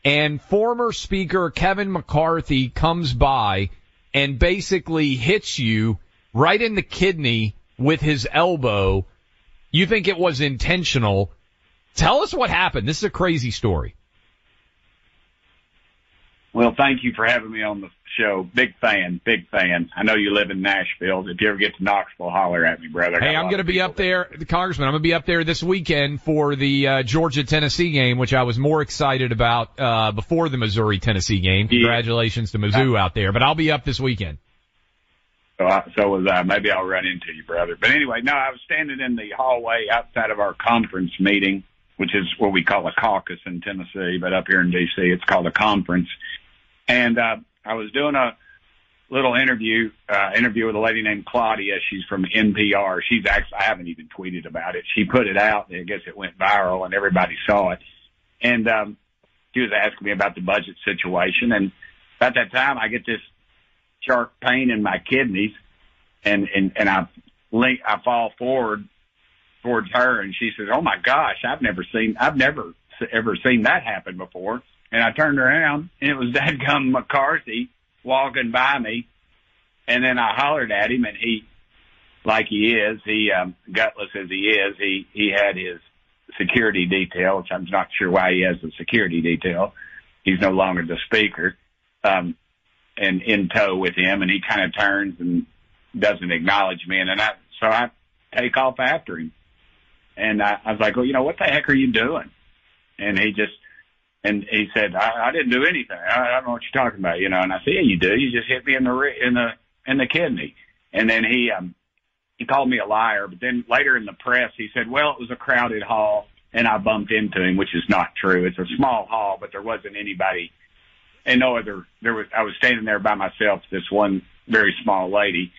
and former Speaker Kevin McCarthy comes by and basically hits you right in the kidney with his elbow. You think it was intentional. Tell us what happened. This is a crazy story. Well, thank you for having me on the show. Big fan, big fan. I know you live in Nashville. If you ever get to Knoxville, holler at me, brother. Hey, I'm going to be up there, the Congressman. I'm going to be up there this weekend for the uh, Georgia Tennessee game, which I was more excited about uh, before the Missouri Tennessee game. Congratulations to Mizzou out there, but I'll be up this weekend. So, I, so was I. Maybe I'll run into you, brother. But anyway, no, I was standing in the hallway outside of our conference meeting, which is what we call a caucus in Tennessee, but up here in D.C. it's called a conference. And uh, I was doing a little interview uh, interview with a lady named Claudia. She's from NPR. She's actually I haven't even tweeted about it. She put it out. I guess it went viral and everybody saw it. And um, she was asking me about the budget situation. And at that time, I get this sharp pain in my kidneys, and and and I link I fall forward towards her, and she says, "Oh my gosh, I've never seen I've never ever seen that happen before." And I turned around and it was Dadgum McCarthy walking by me. And then I hollered at him and he, like he is, he, um, gutless as he is, he, he had his security detail, which I'm not sure why he has the security detail. He's no longer the speaker. Um, and in tow with him, and he kind of turns and doesn't acknowledge me, and then I so I take off after him, and I, I was like, well, you know, what the heck are you doing? And he just and he said, I, I didn't do anything. I, I don't know what you're talking about, you know. And I said, Yeah, you do. You just hit me in the in the in the kidney. And then he um he called me a liar. But then later in the press, he said, Well, it was a crowded hall, and I bumped into him, which is not true. It's a small hall, but there wasn't anybody, and no other. There was I was standing there by myself. This one very small lady,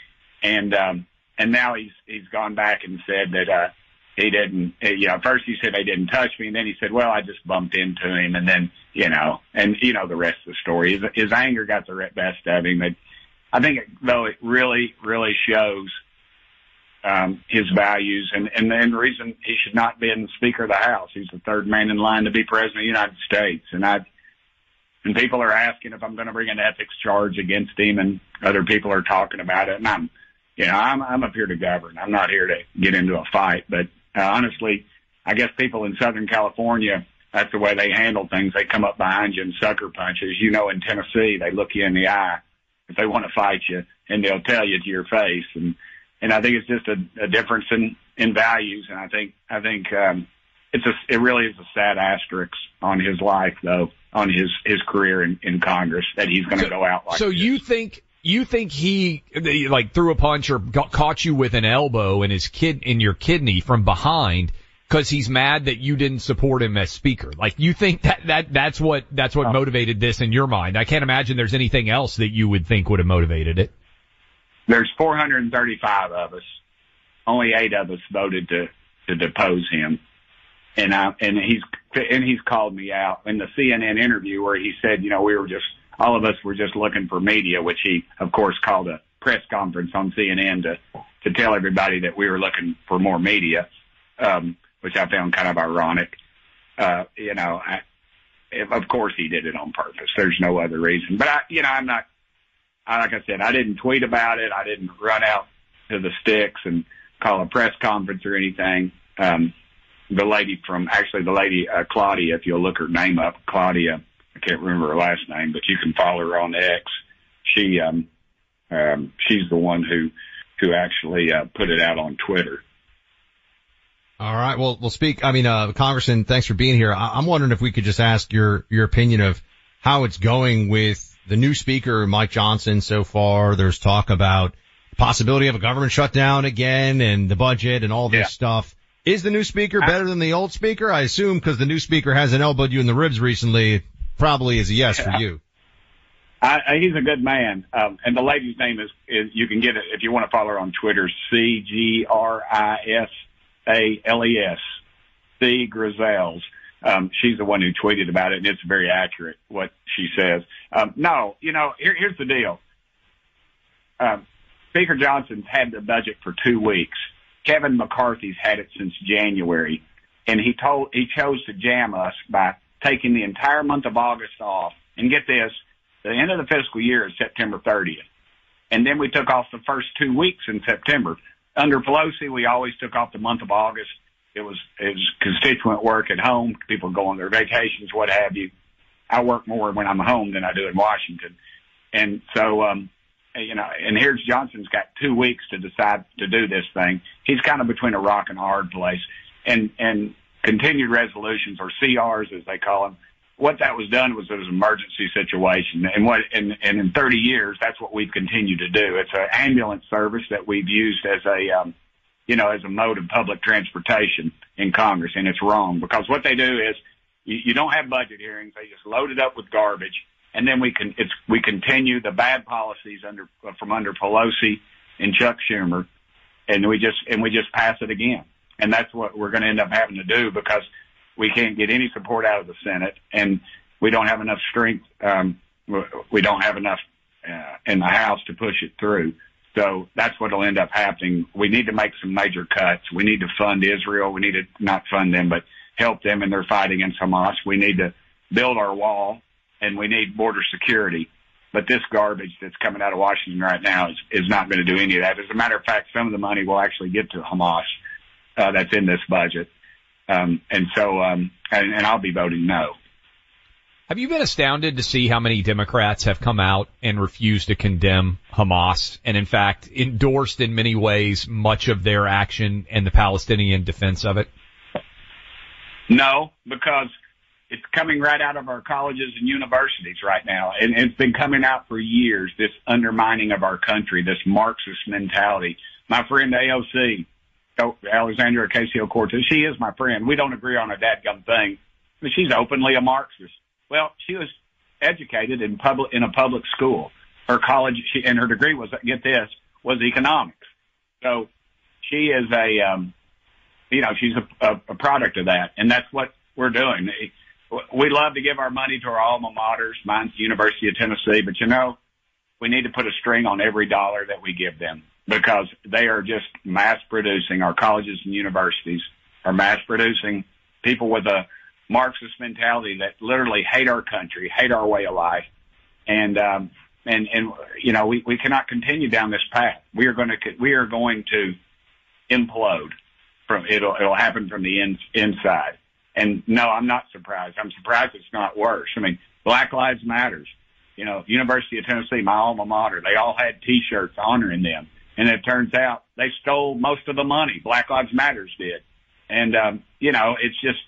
and um and now he's he's gone back and said that uh he didn't, you know, first he said they didn't touch me and then he said, well, I just bumped into him and then, you know, and you know, the rest of the story. His, his anger got the best of him. But I think though it really, really shows, um, his values and, and, and the reason he should not be in the Speaker of the House. He's the third man in line to be President of the United States. And I, and people are asking if I'm going to bring an ethics charge against him and other people are talking about it. And I'm, you know, I'm, I'm up here to govern. I'm not here to get into a fight, but uh, honestly, I guess people in Southern California, that's the way they handle things. They come up behind you and sucker punch. As you know, in Tennessee, they look you in the eye if they want to fight you, and they'll tell you to your face. And and I think it's just a, a difference in in values. And I think I think um, it's a it really is a sad asterisk on his life, though, on his his career in, in Congress that he's going to So- go out like. So you think you think he like threw a punch or got, caught you with an elbow in his kid in your kidney from behind because he's mad that you didn't support him as speaker? Like you think that that that's what that's what oh. motivated this in your mind? I can't imagine there's anything else that you would think would have motivated it. There's 435 of us. Only eight of us voted to to depose him, and I and he's and he's called me out in the CNN interview where he said, you know, we were just all of us were just looking for media, which he of course called a press conference on CNN to to tell everybody that we were looking for more media, um, which I found kind of ironic. Uh, you know, I, if, of course he did it on purpose. There's no other reason. But I, you know, I'm not. I, like I said, I didn't tweet about it. I didn't run out to the sticks and call a press conference or anything. Um, the lady from actually the lady uh, Claudia, if you'll look her name up, Claudia. I can't remember her last name, but you can follow her on X. She um, um, she's the one who who actually uh, put it out on Twitter. All right. Well, we'll speak. I mean, uh, Congressman, thanks for being here. I- I'm wondering if we could just ask your, your opinion of how it's going with the new speaker, Mike Johnson, so far. There's talk about possibility of a government shutdown again and the budget and all this stuff. Is the new speaker better than the old speaker? I assume because the new speaker hasn't elbowed you in the ribs recently, probably is a yes for you. I, I, he's a good man. Um, and the lady's name is, is, you can get it if you want to follow her on Twitter, C-G-R-I-S-A-L-E-S, C Grisales. Um, she's the one who tweeted about it and it's very accurate what she says. Um, no, you know, here, here's the deal. Um, Speaker Johnson's had the budget for two weeks. Kevin McCarthy's had it since January and he told, he chose to jam us by taking the entire month of August off and get this, the end of the fiscal year is September 30th. And then we took off the first two weeks in September. Under Pelosi, we always took off the month of August. It was, it was constituent work at home. People go on their vacations, what have you. I work more when I'm home than I do in Washington. And so, um, you know, and here's Johnson's got two weeks to decide to do this thing. He's kind of between a rock and a hard place. And, and continued resolutions or CRs as they call them, what that was done was it was an emergency situation. And what, and, and in 30 years, that's what we've continued to do. It's an ambulance service that we've used as a, um, you know, as a mode of public transportation in Congress. And it's wrong because what they do is you, you don't have budget hearings. They just load it up with garbage. And then we can, it's, we continue the bad policies under, from under Pelosi and Chuck Schumer. And we just, and we just pass it again. And that's what we're going to end up having to do because we can't get any support out of the Senate and we don't have enough strength. Um, we don't have enough uh, in the House to push it through. So that's what will end up happening. We need to make some major cuts. We need to fund Israel. We need to not fund them, but help them in their fight against Hamas. We need to build our wall and we need border security. But this garbage that's coming out of Washington right now is, is not going to do any of that. As a matter of fact, some of the money will actually get to Hamas uh, that's in this budget. Um, and so, um, and, and I'll be voting no. Have you been astounded to see how many Democrats have come out and refused to condemn Hamas and in fact endorsed in many ways much of their action and the Palestinian defense of it? No, because it's coming right out of our colleges and universities right now. And it's been coming out for years, this undermining of our country, this Marxist mentality. My friend AOC, Alexandria Ocasio-Cortez, she is my friend. We don't agree on a dadgum thing, but she's openly a Marxist. Well, she was educated in public, in a public school. Her college, she, and her degree was, get this, was economics. So she is a, um, you know, she's a, a, a product of that. And that's what we're doing. We love to give our money to our alma maters. Mine's the University of Tennessee, but you know, we need to put a string on every dollar that we give them because they are just mass producing. Our colleges and universities are mass producing people with a Marxist mentality that literally hate our country, hate our way of life. And, um, and, and, you know, we, we cannot continue down this path. We are going to, we are going to implode from, it'll, it'll happen from the in, inside. And no, I'm not surprised. I'm surprised it's not worse. I mean, Black Lives Matters, you know, University of Tennessee, my alma mater, they all had t-shirts honoring them. And it turns out they stole most of the money. Black Lives Matters did. And, um, you know, it's just,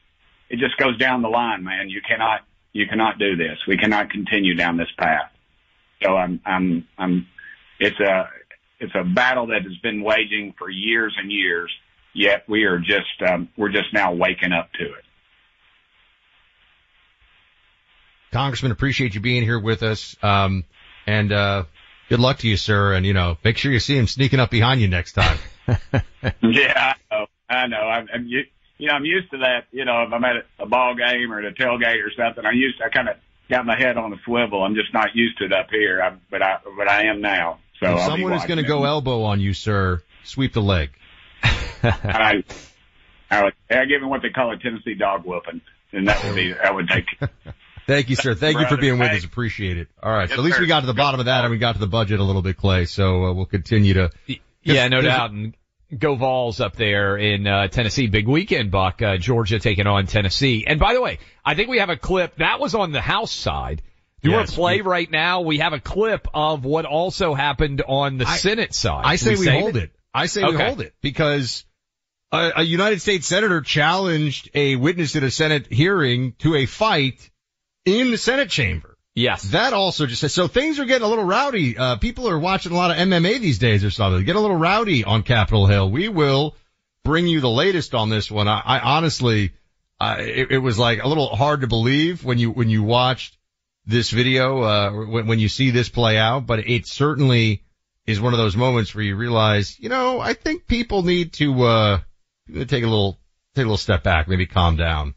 it just goes down the line, man. You cannot, you cannot do this. We cannot continue down this path. So I'm, I'm, I'm, it's a, it's a battle that has been waging for years and years, yet we are just, um, we're just now waking up to it. Congressman, appreciate you being here with us. Um, and, uh, good luck to you, sir. And, you know, make sure you see him sneaking up behind you next time. yeah, I know. I know. I'm, I'm, you know, I'm used to that. You know, if I'm at a ball game or at a tailgate or something, I used, to, I kind of got my head on a swivel. I'm just not used to it up here, I, but I, but I am now. So if someone is going to go elbow on you, sir, sweep the leg. I, I would, I give him what they call a Tennessee dog whooping, and that would be, that would take. Thank you, sir. Thank you for being with us. Appreciate it. All right. Yes, so at least sir. we got to the bottom of that and we got to the budget a little bit, Clay. So uh, we'll continue to. Yeah, no doubt. And go Vols up there in uh, Tennessee. Big weekend, Buck. Uh, Georgia taking on Tennessee. And by the way, I think we have a clip that was on the House side. Do you want to play right now? We have a clip of what also happened on the Senate side. I say Can we, hold it. I say we hold it because a, a United States senator challenged a witness at a Senate hearing to a fight in the Senate chamber. Yes. That also just says, so things are getting a little rowdy. Uh, people are watching a lot of MMA these days or something. Get a little rowdy on Capitol Hill. We will bring you the latest on this one. I, I honestly, uh, it, it was like a little hard to believe when you, when you watched this video, uh, when, when you see this play out, but it certainly is one of those moments where you realize, you know, I think people need to, uh, take a little, take a little step back, maybe calm down.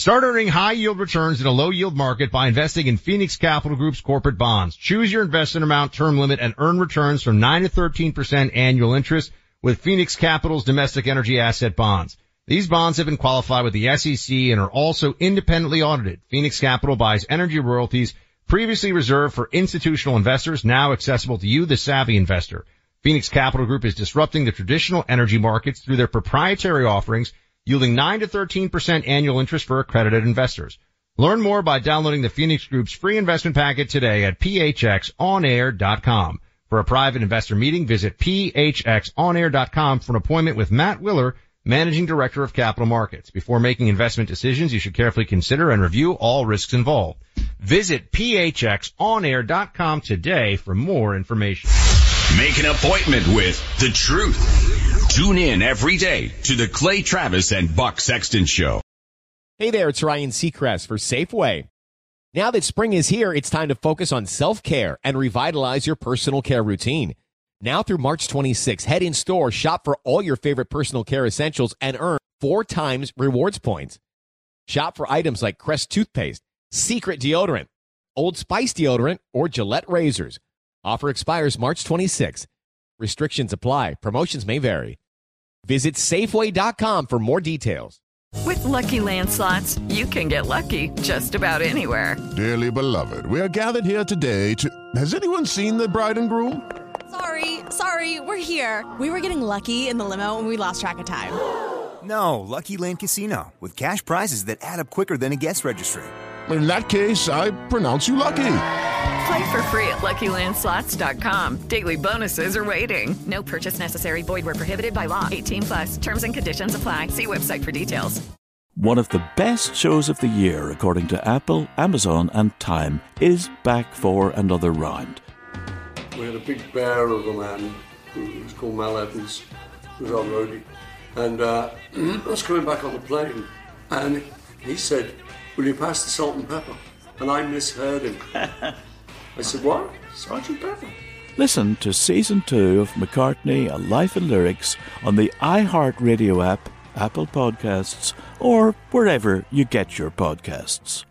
Start earning high yield returns in a low yield market by investing in Phoenix Capital Group's corporate bonds. Choose your investment amount, term limit, and earn returns from 9 to 13% annual interest with Phoenix Capital's domestic energy asset bonds. These bonds have been qualified with the SEC and are also independently audited. Phoenix Capital buys energy royalties previously reserved for institutional investors, now accessible to you, the savvy investor. Phoenix Capital Group is disrupting the traditional energy markets through their proprietary offerings, yielding 9 to 13% annual interest for accredited investors. Learn more by downloading the Phoenix Group's free investment packet today at phxonair.com. For a private investor meeting, visit phxonair.com for an appointment with Matt Willer, Managing Director of Capital Markets. Before making investment decisions, you should carefully consider and review all risks involved. Visit phxonair.com today for more information. Make an appointment with the truth. Tune in every day to the Clay Travis and Buck Sexton Show. Hey there, it's Ryan Seacrest for Safeway. Now that spring is here, it's time to focus on self-care and revitalize your personal care routine. Now through March 26, head in store, shop for all your favorite personal care essentials and earn four times rewards points. Shop for items like Crest toothpaste, Secret deodorant, Old Spice deodorant, or Gillette razors. Offer expires March 26. Restrictions apply. Promotions may vary. Visit Safeway.com for more details. With Lucky Land slots, you can get lucky just about anywhere. Dearly beloved, we are gathered here today to. Has anyone seen the bride and groom? Sorry, sorry, we're here. We were getting lucky in the limo and we lost track of time. No, Lucky Land Casino, with cash prizes that add up quicker than a guest registry. In that case, I pronounce you lucky. Play for free at LuckyLandSlots.com. Daily bonuses are waiting. No purchase necessary. Void were prohibited by law. 18 plus. Terms and conditions apply. See website for details. One of the best shows of the year, according to Apple, Amazon, and Time, is back for another round. We had a big bear of a man who was called Mal Evans, who was our roadie. And uh, I was coming back on the plane, and he said, Will you pass the salt and pepper? And I misheard him. I said, What? Sergeant Pepper? Listen to season two of McCartney, A Life in Lyrics on the iHeartRadio app, Apple Podcasts, or wherever you get your podcasts.